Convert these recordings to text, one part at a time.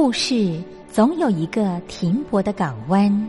故事总有一个停泊的港湾。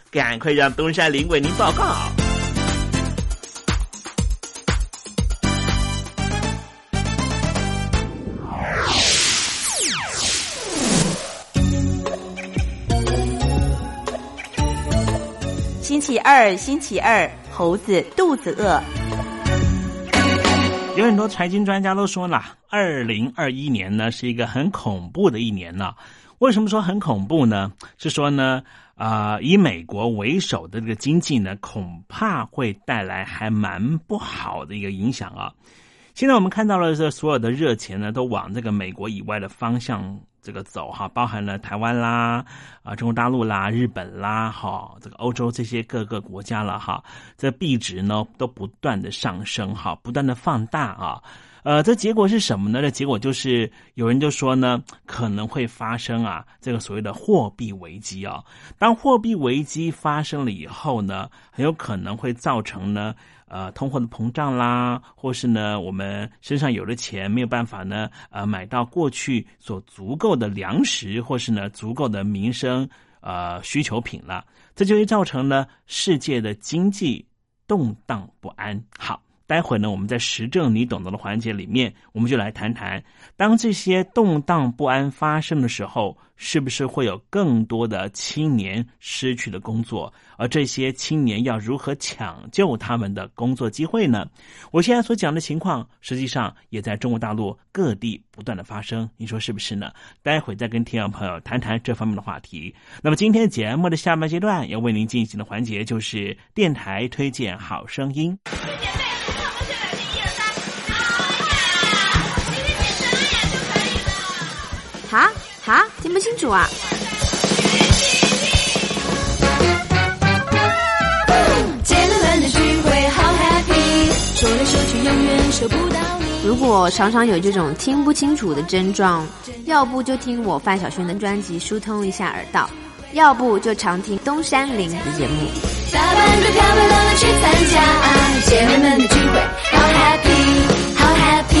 赶快让东山林为您报告。星期二，星期二，猴子肚子饿。有很多财经专家都说了，二零二一年呢是一个很恐怖的一年呢。为什么说很恐怖呢？是说呢，啊、以美国为首的这个经济呢，恐怕会带来还蛮不好的一个影响啊。现在我们看到了，这所有的热钱呢，都往这个美国以外的方向这个走哈，包含了台湾啦、啊中国大陆啦、日本啦、哈这个欧洲这些各个国家了哈，这币值呢都不断的上升哈，不断的放大啊。呃，这结果是什么呢？这结果就是有人就说呢，可能会发生啊，这个所谓的货币危机啊。当货币危机发生了以后呢，很有可能会造成呢，呃，通货的膨胀啦，或是呢，我们身上有的钱没有办法呢，呃，买到过去所足够的粮食，或是呢，足够的民生呃需求品了，这就会造成呢，世界的经济动荡不安。好。待会呢，我们在时政你懂得的环节里面，我们就来谈谈，当这些动荡不安发生的时候，是不是会有更多的青年失去了工作？而这些青年要如何抢救他们的工作机会呢？我现在所讲的情况，实际上也在中国大陆各地不断的发生，你说是不是呢？待会再跟听众朋友谈谈这方面的话题。那么今天节目的下半阶段要为您进行的环节就是电台推荐好声音。哈，听不清楚啊！姐妹们的聚会好 happy，说来说去永远收不到你。如果常常有这种听不清楚的症状，要不就听我范晓萱的专辑疏通一下耳道，要不就常听东山林的节目。打扮的漂漂亮亮去参加，姐妹们的聚会好 happy，好 happy。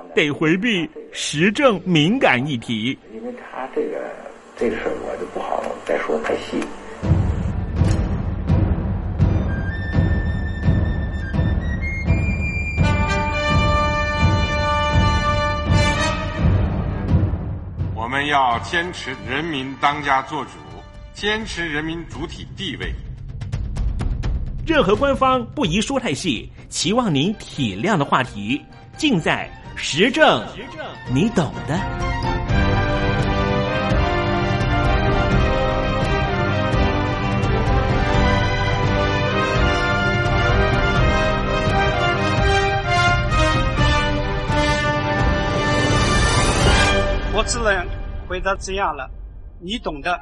的得回避时政敏感议题。因为他这个这个事儿我就不好再说太细。我们要坚持人民当家作主，坚持人民主体地位。任何官方不宜说太细，期望您体谅的话题，尽在时政，你懂的。我只能回答这样了，你懂的。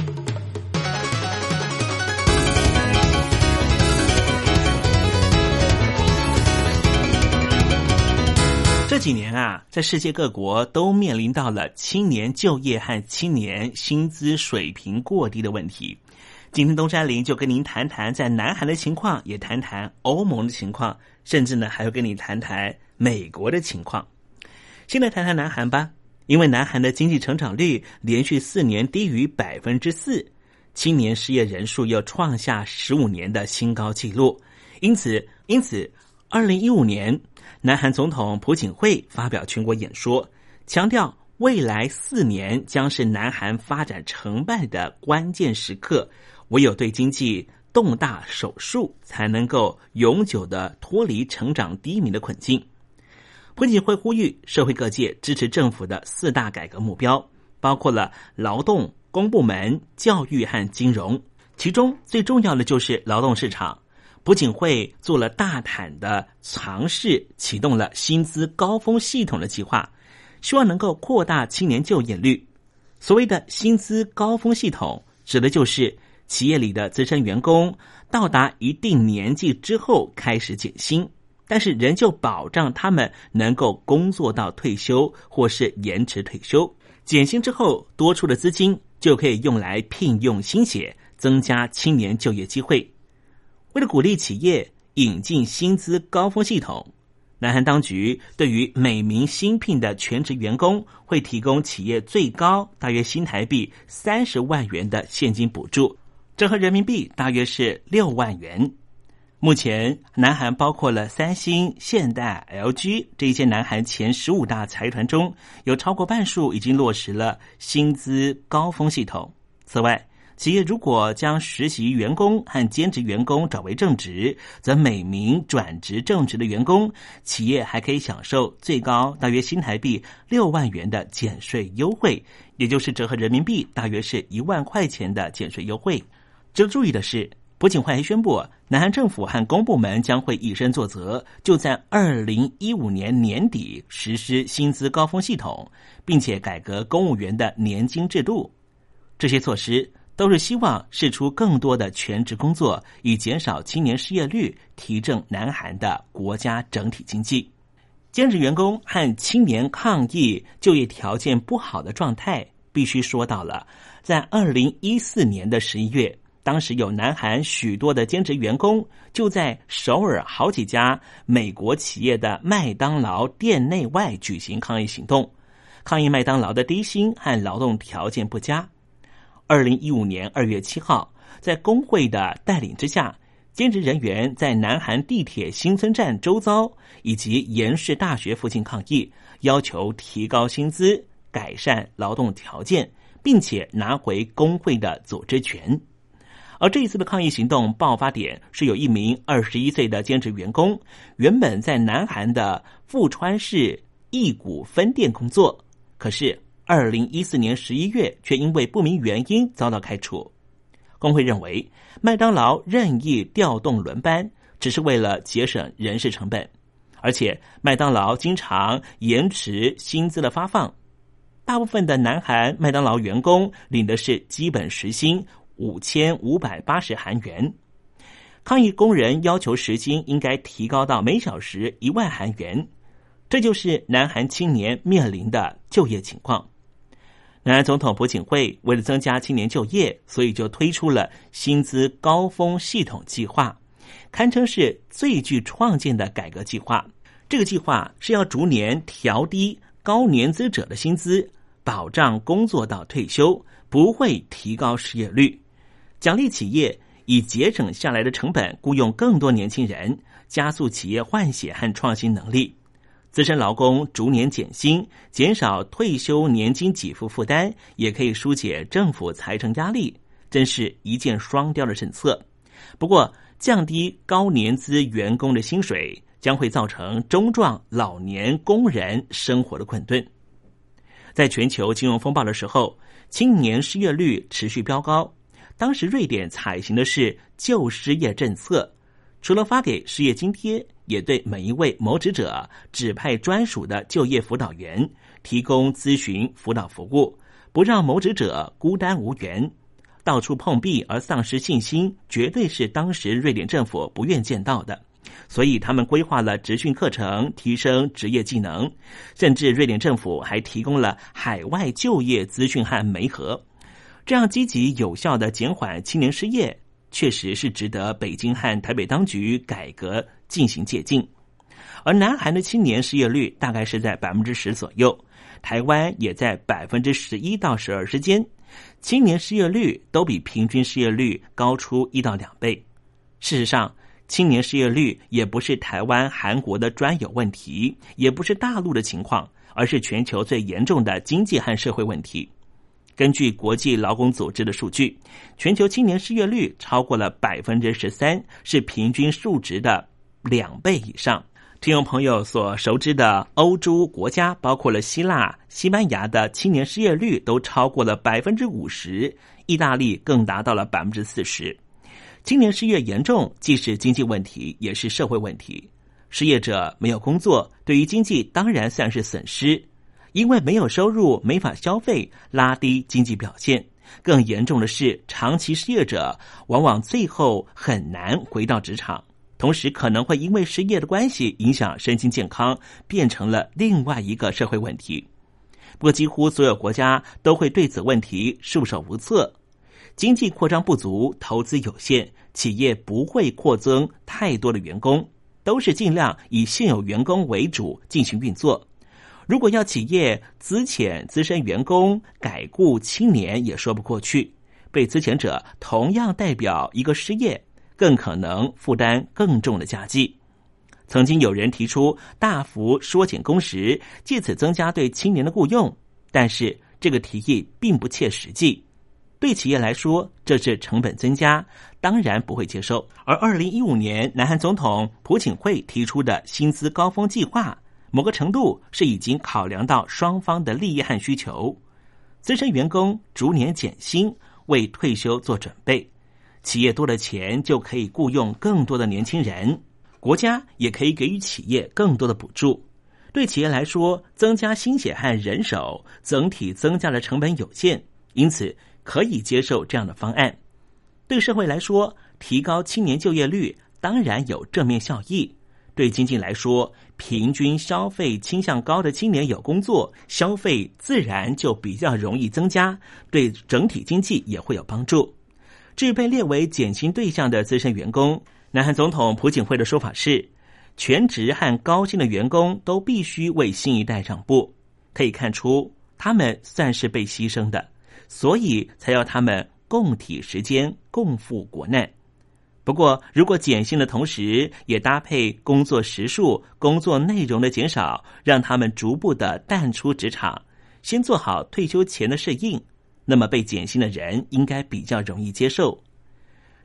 这几年啊，在世界各国都面临到了青年就业和青年薪资水平过低的问题。今天东山林就跟您谈谈在南韩的情况，也谈谈欧盟的情况，甚至呢还会跟你谈谈美国的情况。先来谈谈南韩吧，因为南韩的经济成长率连续四年低于百分之四，青年失业人数又创下十五年的新高纪录，因此，因此，二零一五年。南韩总统朴槿惠发表全国演说，强调未来四年将是南韩发展成败的关键时刻，唯有对经济动大手术，才能够永久的脱离成长低迷的困境。朴槿惠呼吁社会各界支持政府的四大改革目标，包括了劳动、公部门、教育和金融，其中最重要的就是劳动市场。朴槿惠做了大胆的尝试，启动了薪资高峰系统的计划，希望能够扩大青年就业率。所谓的薪资高峰系统，指的就是企业里的资深员工到达一定年纪之后开始减薪，但是仍旧保障他们能够工作到退休或是延迟退休。减薪之后多出的资金就可以用来聘用新血，增加青年就业机会。为了鼓励企业引进薪资高峰系统，南韩当局对于每名新聘的全职员工会提供企业最高大约新台币三十万元的现金补助，折合人民币大约是六万元。目前，南韩包括了三星、现代、LG 这一些南韩前十五大财团中，有超过半数已经落实了薪资高峰系统。此外，企业如果将实习员工和兼职员工转为正职，则每名转职正职的员工，企业还可以享受最高大约新台币六万元的减税优惠，也就是折合人民币大约是一万块钱的减税优惠。值得注意的是，朴槿惠还宣布，南韩政府和公部门将会以身作则，就在二零一五年年底实施薪资高峰系统，并且改革公务员的年金制度。这些措施。都是希望释出更多的全职工作，以减少青年失业率，提振南韩的国家整体经济。兼职员工和青年抗议就业条件不好的状态，必须说到了。在二零一四年的十一月，当时有南韩许多的兼职员工就在首尔好几家美国企业的麦当劳店内外举行抗议行动，抗议麦当劳的低薪和劳动条件不佳。二零一五年二月七号，在工会的带领之下，兼职人员在南韩地铁新村站周遭以及延世大学附近抗议，要求提高薪资、改善劳动条件，并且拿回工会的组织权。而这一次的抗议行动爆发点是有一名二十一岁的兼职员工，原本在南韩的富川市义谷分店工作，可是。二零一四年十一月，却因为不明原因遭到开除。工会认为，麦当劳任意调动轮班，只是为了节省人事成本，而且麦当劳经常延迟薪资的发放。大部分的南韩麦当劳员工领的是基本时薪五千五百八十韩元。抗议工人要求时薪应该提高到每小时一万韩元。这就是南韩青年面临的就业情况。南韩总统朴槿惠为了增加青年就业，所以就推出了薪资高峰系统计划，堪称是最具创建的改革计划。这个计划是要逐年调低高年资者的薪资，保障工作到退休，不会提高失业率，奖励企业以节省下来的成本雇佣更多年轻人，加速企业换血和创新能力。资深劳工逐年减薪，减少退休年金给付负担，也可以疏解政府财政压力，真是一箭双雕的政策。不过，降低高年资员工的薪水，将会造成中壮老年工人生活的困顿。在全球金融风暴的时候，青年失业率持续飙高。当时瑞典采行的是旧失业政策，除了发给失业津贴，也对每一位谋职者指派专属的就业辅导员，提供咨询辅导服务，不让谋职者孤单无援。到处碰壁而丧失信心，绝对是当时瑞典政府不愿见到的。所以，他们规划了职训课程，提升职业技能，甚至瑞典政府还提供了海外就业资讯和媒合。这样积极有效的减缓青年失业，确实是值得北京和台北当局改革进行借鉴。而南韩的青年失业率大概是在百分之十左右，台湾也在百分之十一到十二之间，青年失业率都比平均失业率高出一到两倍。事实上，青年失业率也不是台湾、韩国的专有问题，也不是大陆的情况，而是全球最严重的经济和社会问题。根据国际劳工组织的数据，全球青年失业率超过了百分之十三，是平均数值的两倍以上。听众朋友所熟知的欧洲国家，包括了希腊、西班牙的青年失业率都超过了百分之五十，意大利更达到了百分之四十。青年失业严重，既是经济问题，也是社会问题。失业者没有工作，对于经济当然算是损失。因为没有收入，没法消费，拉低经济表现。更严重的是，长期失业者往往最后很难回到职场，同时可能会因为失业的关系影响身心健康，变成了另外一个社会问题。不过，几乎所有国家都会对此问题束手无策。经济扩张不足，投资有限，企业不会扩增太多的员工，都是尽量以现有员工为主进行运作。如果要企业资遣资深员工改雇青年，也说不过去。被资遣者同样代表一个失业，更可能负担更重的家计。曾经有人提出大幅缩减工时，借此增加对青年的雇佣，但是这个提议并不切实际。对企业来说，这是成本增加，当然不会接受。而二零一五年，南韩总统朴槿惠提出的薪资高峰计划。某个程度是已经考量到双方的利益和需求，资深员工逐年减薪，为退休做准备。企业多了钱，就可以雇佣更多的年轻人，国家也可以给予企业更多的补助。对企业来说，增加薪血和人手，整体增加的成本有限，因此可以接受这样的方案。对社会来说，提高青年就业率当然有正面效益。对经济来说，平均消费倾向高的青年有工作，消费自然就比较容易增加，对整体经济也会有帮助。至于被列为减薪对象的资深员工，南韩总统朴槿惠的说法是，全职和高薪的员工都必须为新一代让步。可以看出，他们算是被牺牲的，所以才要他们共体时间，共赴国难。不过，如果减薪的同时也搭配工作时数、工作内容的减少，让他们逐步的淡出职场，先做好退休前的适应，那么被减薪的人应该比较容易接受。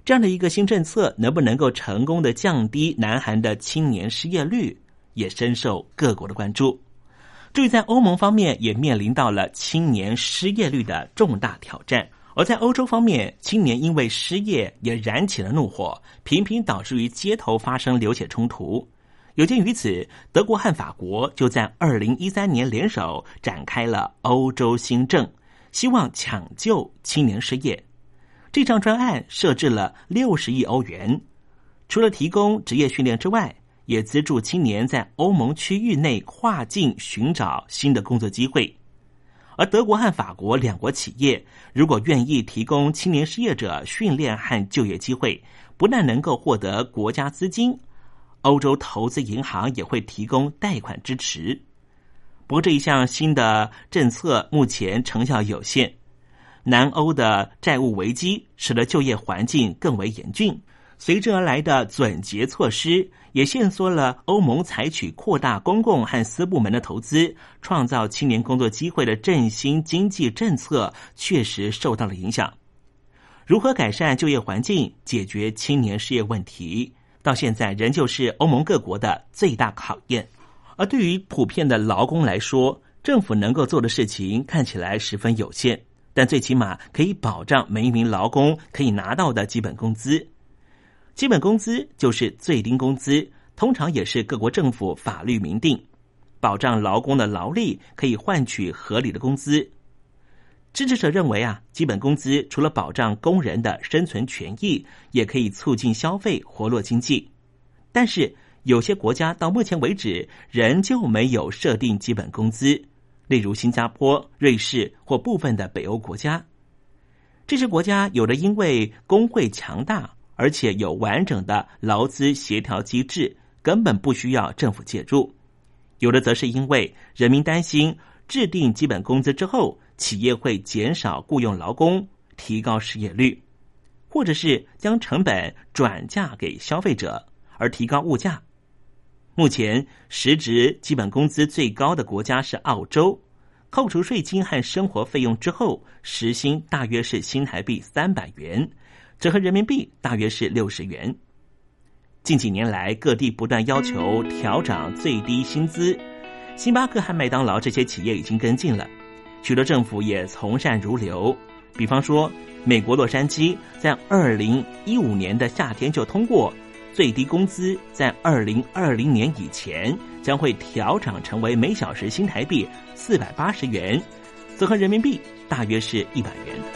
这样的一个新政策能不能够成功的降低南韩的青年失业率，也深受各国的关注。注意，在欧盟方面也面临到了青年失业率的重大挑战。而在欧洲方面，青年因为失业也燃起了怒火，频频导致于街头发生流血冲突。有鉴于此，德国和法国就在二零一三年联手展开了欧洲新政，希望抢救青年失业。这张专案设置了六十亿欧元，除了提供职业训练之外，也资助青年在欧盟区域内跨境寻找新的工作机会。而德国和法国两国企业，如果愿意提供青年失业者训练和就业机会，不但能够获得国家资金，欧洲投资银行也会提供贷款支持。不过这一项新的政策目前成效有限，南欧的债务危机使得就业环境更为严峻。随之而来的总结措施，也限缩了欧盟采取扩大公共和私部门的投资、创造青年工作机会的振兴经济政策，确实受到了影响。如何改善就业环境、解决青年失业问题，到现在仍旧是欧盟各国的最大考验。而对于普遍的劳工来说，政府能够做的事情看起来十分有限。但最起码可以保障每一名劳工可以拿到的基本工资。基本工资就是最低工资，通常也是各国政府法律明定，保障劳工的劳力可以换取合理的工资。支持者认为啊，基本工资除了保障工人的生存权益，也可以促进消费，活络经济。但是有些国家到目前为止仍旧没有设定基本工资。例如新加坡、瑞士或部分的北欧国家，这些国家有的因为工会强大，而且有完整的劳资协调机制，根本不需要政府介入；有的则是因为人民担心制定基本工资之后，企业会减少雇佣劳工，提高失业率，或者是将成本转嫁给消费者，而提高物价。目前，实值基本工资最高的国家是澳洲，扣除税金和生活费用之后，时薪大约是新台币三百元，折合人民币大约是六十元。近几年来，各地不断要求调涨最低薪资，星巴克和麦当劳这些企业已经跟进了，许多政府也从善如流。比方说，美国洛杉矶在二零一五年的夏天就通过。最低工资在二零二零年以前将会调涨成为每小时新台币四百八十元，折合人民币大约是一百元。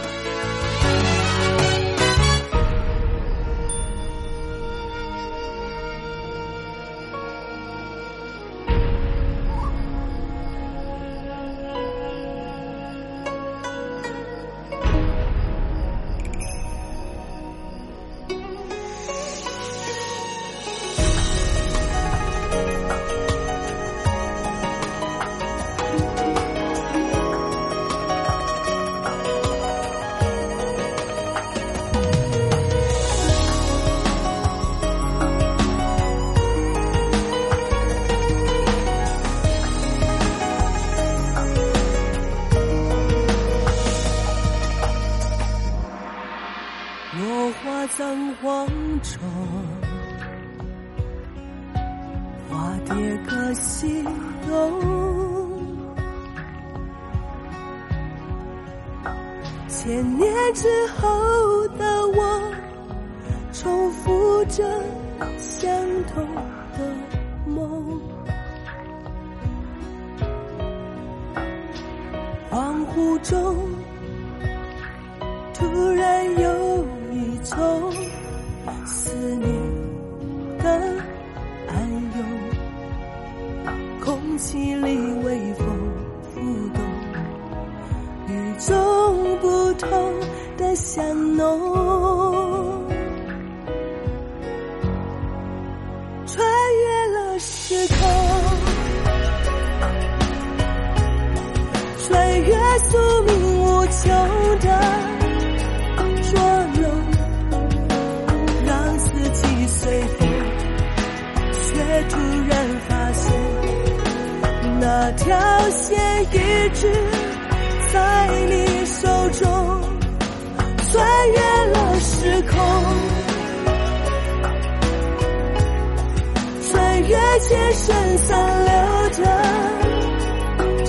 穿越千山散流着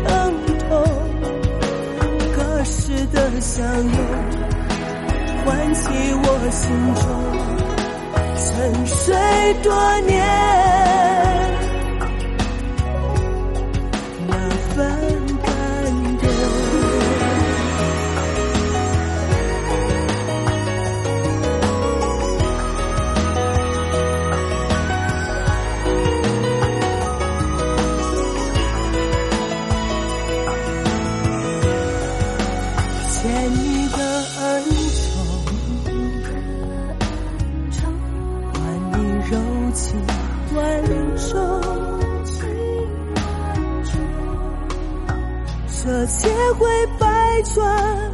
疼痛，隔世的相拥，唤起我心中沉睡多年。这千回百转，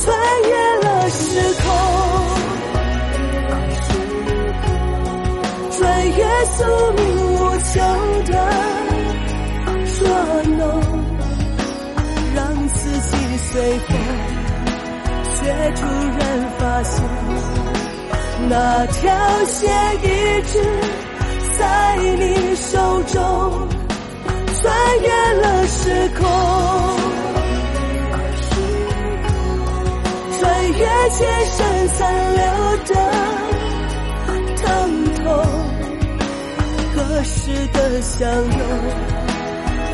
穿越了时空，穿越宿命无求的捉弄，让自己随风，却突然发现那条线一直。在你手中，穿越了时空，穿越千山散流的疼痛，何时的相拥，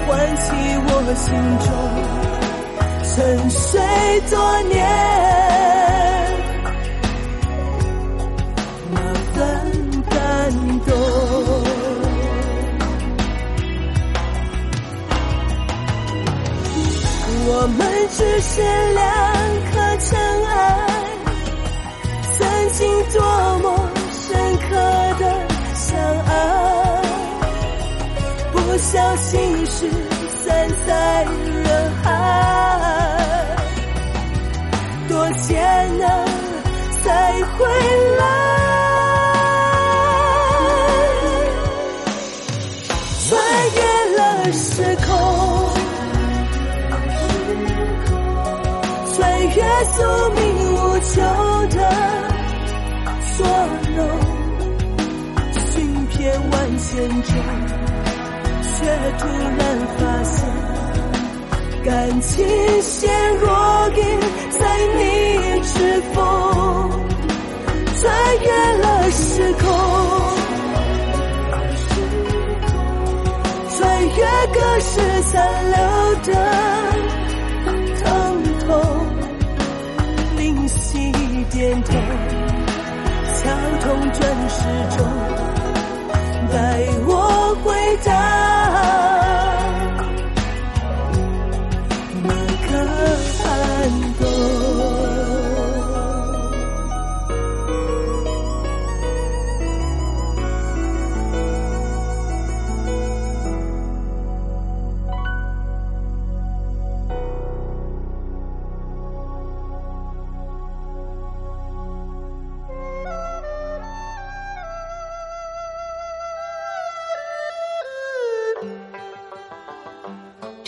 唤起我心中沉睡多年那份感动。我们只是两多么深刻的相爱，不小心失散在人海，多艰难才回来。穿越了时空，穿越宿命无求的万千中，却突然发现，感情线若隐在你指缝，穿越了时空，穿越隔世残留的疼痛。灵犀点头，敲痛转世中，带我回家。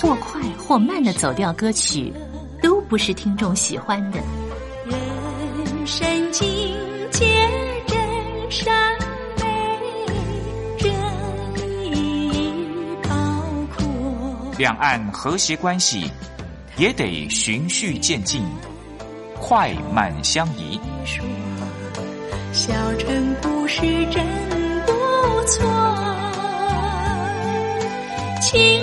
或快或慢的走调歌曲，都不是听众喜欢的。人生境界真善美，真意包括。两岸和谐关系也得循序渐进，快慢相宜。小城故事真不错，亲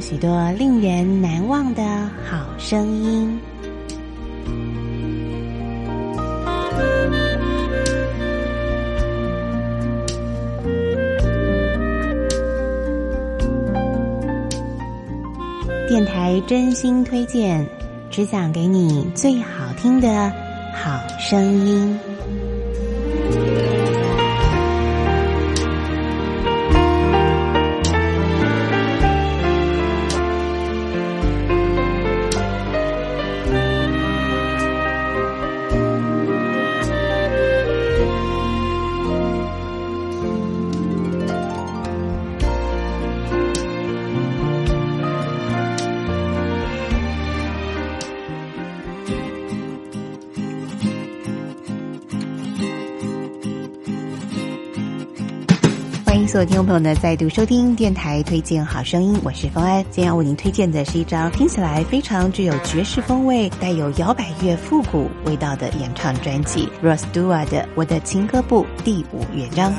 许多令人难忘的好声音。电台真心推荐，只想给你最好听的好声音。所有听众朋友呢再度收听电台推荐好声音，我是方安。今天要为您推荐的是一张听起来非常具有爵士风味、带有摇摆乐复古味道的演唱专辑 Ross Dua 的《我的情歌部》第五乐章。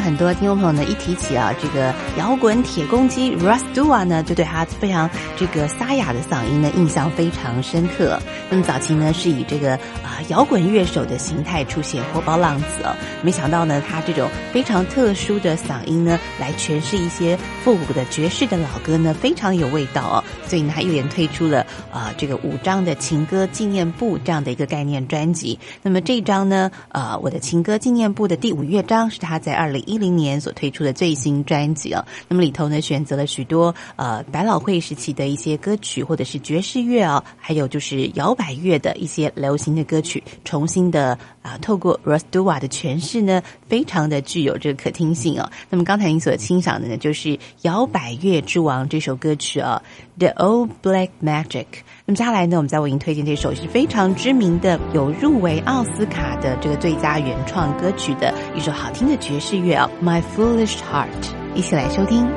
很多听众朋友呢，一提起啊这个摇滚铁公鸡 Russ Dua 呢，就对他非常这个沙哑的嗓音呢印象非常深刻。那么早期呢是以这个啊摇滚乐手的形态出现，活宝浪子哦。没想到呢，他这种非常特殊的嗓音呢，来诠释一些复古的爵士的老歌呢，非常有味道哦。所以呢，他一连推出了啊这个五张的情歌纪念簿这样的一个概念专辑。那么这一张呢，呃，我的情歌纪念簿的第五乐章是他在二零一零年所推出的最新专辑哦。那么里头呢，选择了许多呃百老汇时期的一些歌曲，或者是爵士乐啊、还有就是摇摆乐的一些流行的歌曲，重新的啊、透过 r o s d u a 的诠释呢，非常的具有这个可听性哦。那么刚才您所欣赏的呢，就是摇摆乐之王这首歌曲啊，《The Old Black Magic》。那么接下来呢，我们再为您推荐这首是非常知名的、有入围奥斯卡的这个最佳原创歌曲的一首好听的爵士乐啊，《My Foolish Heart》，一起来收听。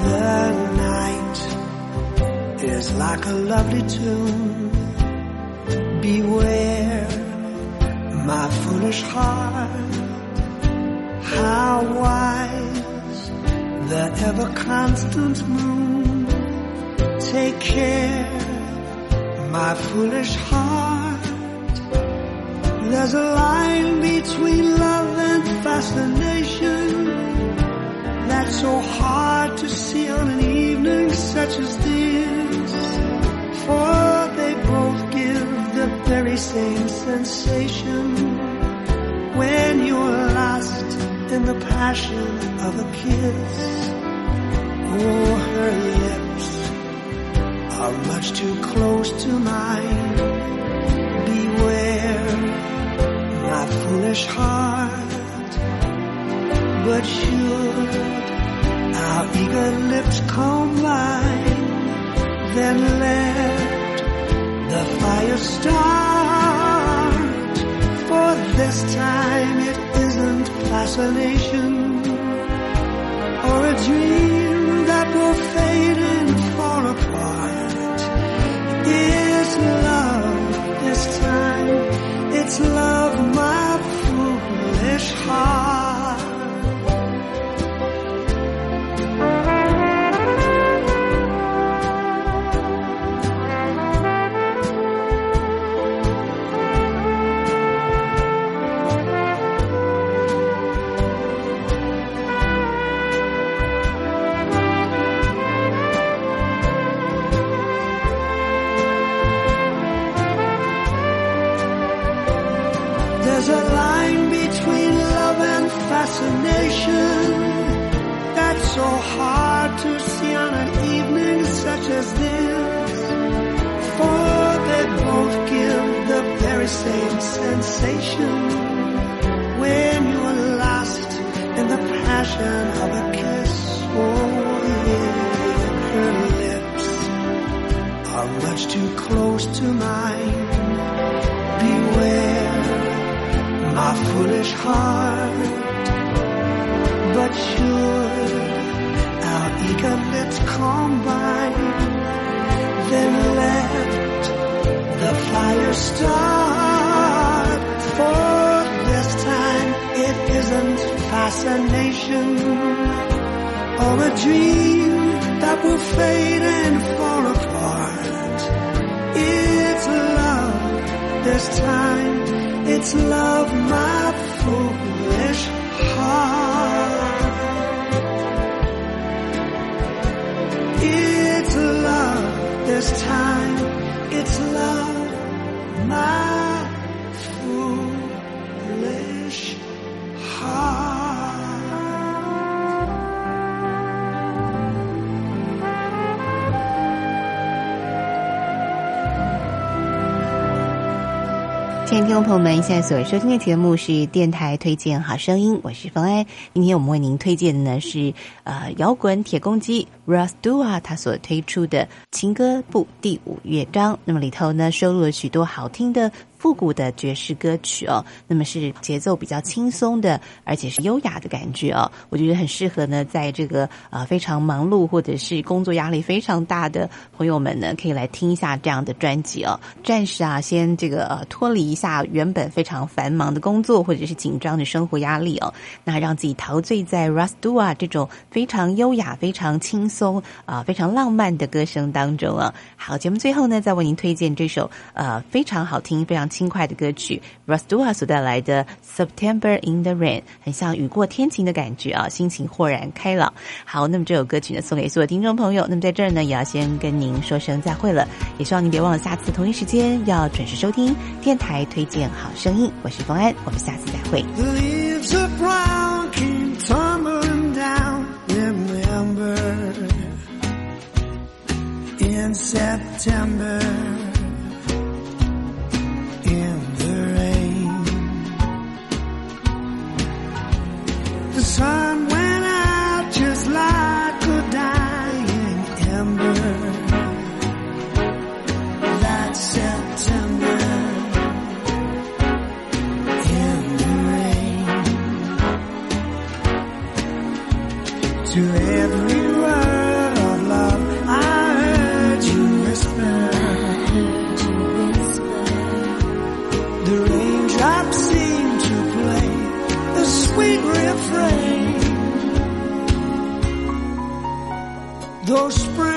The night is like a lovely tune. Beware, my foolish heart. How wise the ever constant moon. Take care, my foolish heart. There's a line between love and fascination so hard to see on an evening such as this. For they both give the very same sensation when you're lost in the passion of a kiss. Oh, her lips are much too close to mine. Beware, my foolish heart. But should our eager lips combine, then let the fire start. For this time it isn't fascination or a dream that will fade and fall apart. It's love this time. It's love, my foolish heart. Passion of a kiss. Oh yeah, her lips are much too close to mine. Beware my foolish heart. But should our eager lips combine, then let the fire start. Fascination or a dream that will fade and fall apart. It's love this time. It's love, my foolish heart. It's love this time. It's love, my 众朋友们，现在所收听的节目是电台推荐好声音，我是冯安。今天我们为您推荐的呢是呃摇滚铁公鸡 Rasdua 他所推出的情歌部第五乐章，那么里头呢收录了许多好听的。复古的爵士歌曲哦，那么是节奏比较轻松的，而且是优雅的感觉哦。我觉得很适合呢，在这个呃非常忙碌或者是工作压力非常大的朋友们呢，可以来听一下这样的专辑哦。暂时啊，先这个呃脱离一下原本非常繁忙的工作或者是紧张的生活压力哦，那让自己陶醉在 Russ Dua 这种非常优雅、非常轻松啊、非常浪漫的歌声当中啊。好，节目最后呢，再为您推荐这首呃非常好听、非常。轻快的歌曲 r a s t u a 所带来的《September in the Rain》，很像雨过天晴的感觉啊，心情豁然开朗。好，那么这首歌曲呢，送给所有听众朋友。那么在这儿呢，也要先跟您说声再会了，也希望您别忘了下次同一时间要准时收听电台推荐好声音。我是冯安，我们下次再会。in September in the rain. The sun those springs.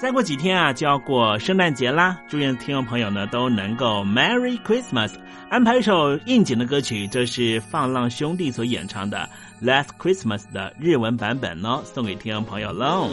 再过几天啊，就要过圣诞节啦！祝愿听众朋友呢都能够 Merry Christmas。安排一首应景的歌曲，这是放浪兄弟所演唱的《Last Christmas》的日文版本呢，送给听众朋友喽。